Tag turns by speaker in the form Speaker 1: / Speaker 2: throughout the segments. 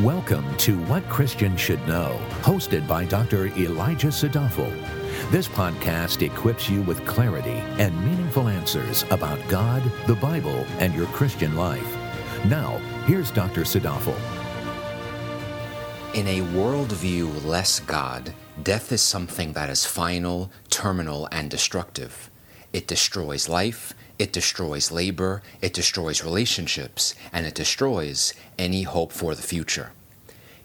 Speaker 1: Welcome to What Christians Should Know, hosted by Dr. Elijah Sadafel. This podcast equips you with clarity and meaningful answers about God, the Bible, and your Christian life. Now, here's Dr. Sadafel.
Speaker 2: In a worldview less God, death is something that is final, terminal, and destructive. It destroys life, it destroys labor, it destroys relationships, and it destroys any hope for the future.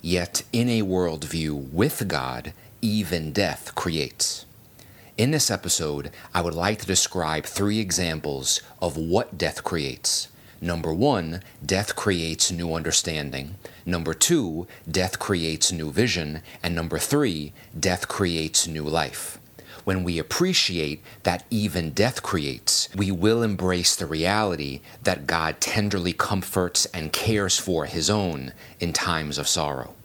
Speaker 2: Yet, in a worldview with God, even death creates. In this episode, I would like to describe three examples of what death creates. Number one, death creates new understanding. Number two, death creates new vision. And number three, death creates new life when we appreciate that even death creates, we will embrace the reality that God tenderly comforts and cares for his own in times of sorrow.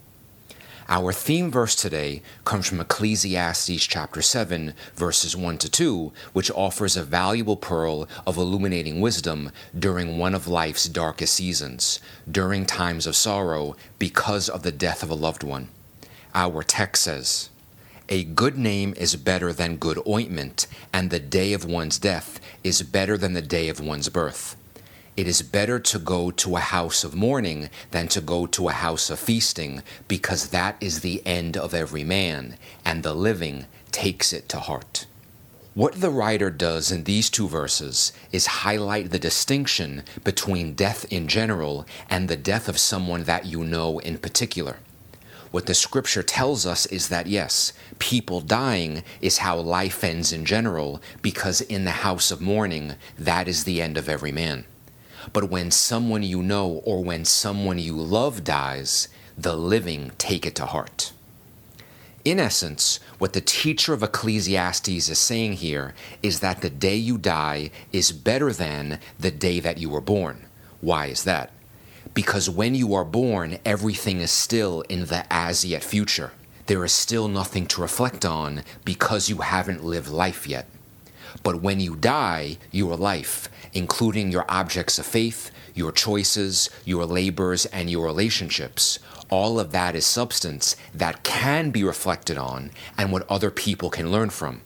Speaker 2: Our theme verse today comes from Ecclesiastes chapter 7, verses 1 to 2, which offers a valuable pearl of illuminating wisdom during one of life's darkest seasons, during times of sorrow because of the death of a loved one. Our text says, a good name is better than good ointment, and the day of one's death is better than the day of one's birth. It is better to go to a house of mourning than to go to a house of feasting, because that is the end of every man, and the living takes it to heart. What the writer does in these two verses is highlight the distinction between death in general and the death of someone that you know in particular. What the scripture tells us is that yes, people dying is how life ends in general, because in the house of mourning, that is the end of every man. But when someone you know or when someone you love dies, the living take it to heart. In essence, what the teacher of Ecclesiastes is saying here is that the day you die is better than the day that you were born. Why is that? Because when you are born, everything is still in the as yet future. There is still nothing to reflect on because you haven't lived life yet. But when you die, your life, including your objects of faith, your choices, your labors, and your relationships, all of that is substance that can be reflected on and what other people can learn from.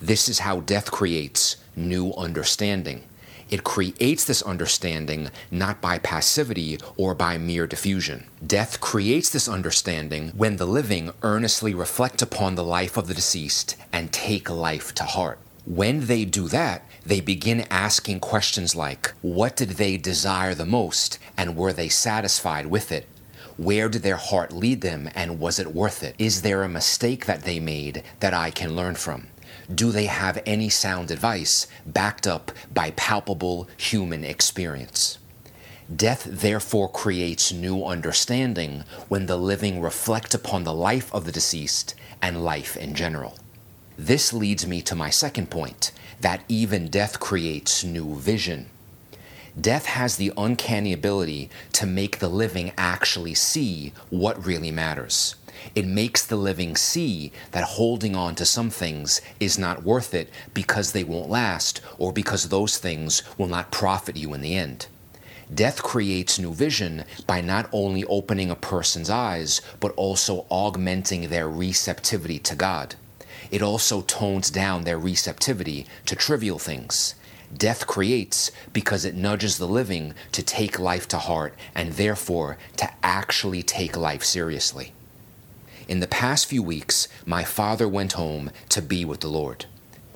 Speaker 2: This is how death creates new understanding. It creates this understanding not by passivity or by mere diffusion. Death creates this understanding when the living earnestly reflect upon the life of the deceased and take life to heart. When they do that, they begin asking questions like What did they desire the most, and were they satisfied with it? Where did their heart lead them, and was it worth it? Is there a mistake that they made that I can learn from? Do they have any sound advice backed up by palpable human experience? Death therefore creates new understanding when the living reflect upon the life of the deceased and life in general. This leads me to my second point that even death creates new vision. Death has the uncanny ability to make the living actually see what really matters. It makes the living see that holding on to some things is not worth it because they won't last or because those things will not profit you in the end. Death creates new vision by not only opening a person's eyes, but also augmenting their receptivity to God. It also tones down their receptivity to trivial things. Death creates because it nudges the living to take life to heart and therefore to actually take life seriously. In the past few weeks, my father went home to be with the Lord.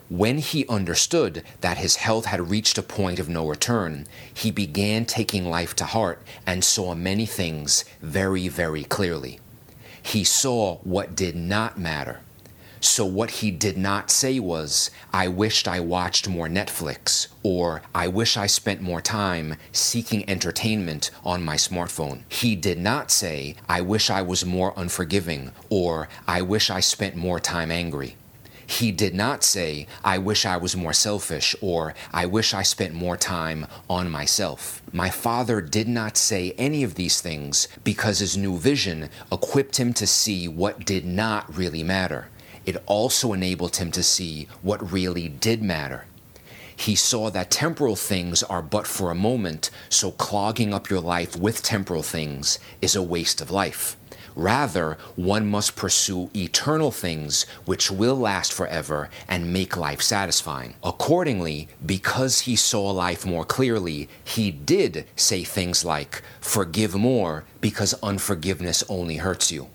Speaker 2: When he understood that his health had reached a point of no return, he began taking life to heart and saw many things very, very clearly. He saw what did not matter so, what he did not say was, I wished I watched more Netflix, or I wish I spent more time seeking entertainment on my smartphone. He did not say, I wish I was more unforgiving, or I wish I spent more time angry. He did not say, I wish I was more selfish, or I wish I spent more time on myself. My father did not say any of these things because his new vision equipped him to see what did not really matter it also enabled him to see what really did matter. He saw that temporal things are but for a moment, so clogging up your life with temporal things is a waste of life. Rather, one must pursue eternal things which will last forever and make life satisfying. Accordingly, because he saw life more clearly, he did say things like, Forgive more because unforgiveness only hurts you.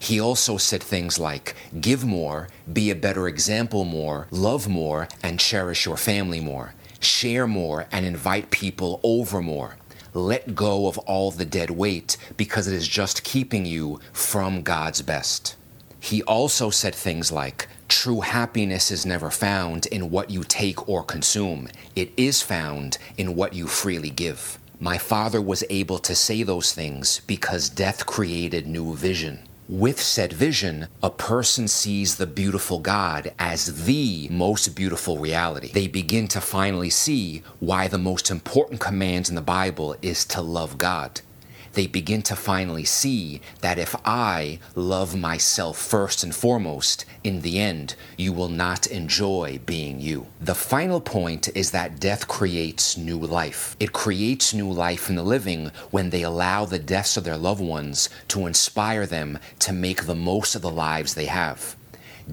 Speaker 2: He also said things like, Give more, be a better example more, love more, and cherish your family more. Share more and invite people over more let go of all the dead weight because it is just keeping you from God's best. He also said things like, True happiness is never found in what you take or consume, it is found in what you freely give. My father was able to say those things because death created new vision. With said vision, a person sees the beautiful God as the most beautiful reality. They begin to finally see why the most important commands in the Bible is to love God they begin to finally see that if I love myself first and foremost, in the end, you will not enjoy being you. The final point is that death creates new life. It creates new life in the living when they allow the deaths of their loved ones to inspire them to make the most of the lives they have.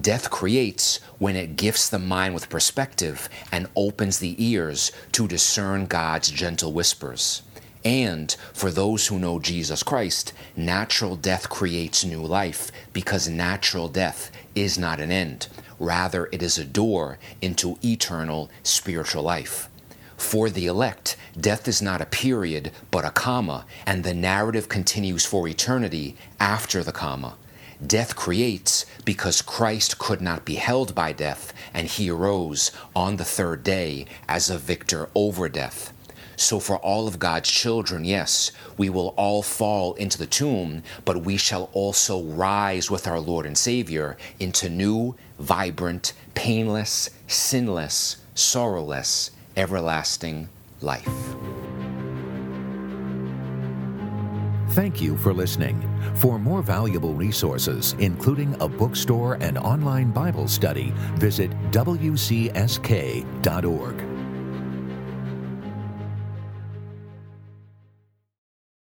Speaker 2: Death creates when it gifts the mind with perspective and opens the ears to discern God's gentle whispers. And for those who know Jesus Christ, natural death creates new life because natural death is not an end. Rather, it is a door into eternal spiritual life. For the elect, death is not a period, but a comma, and the narrative continues for eternity after the comma. Death creates because Christ could not be held by death, and he arose on the third day as a victor over death. So, for all of God's children, yes, we will all fall into the tomb, but we shall also rise with our Lord and Savior into new, vibrant, painless, sinless, sorrowless, everlasting life.
Speaker 1: Thank you for listening. For more valuable resources, including a bookstore and online Bible study, visit wcsk.org.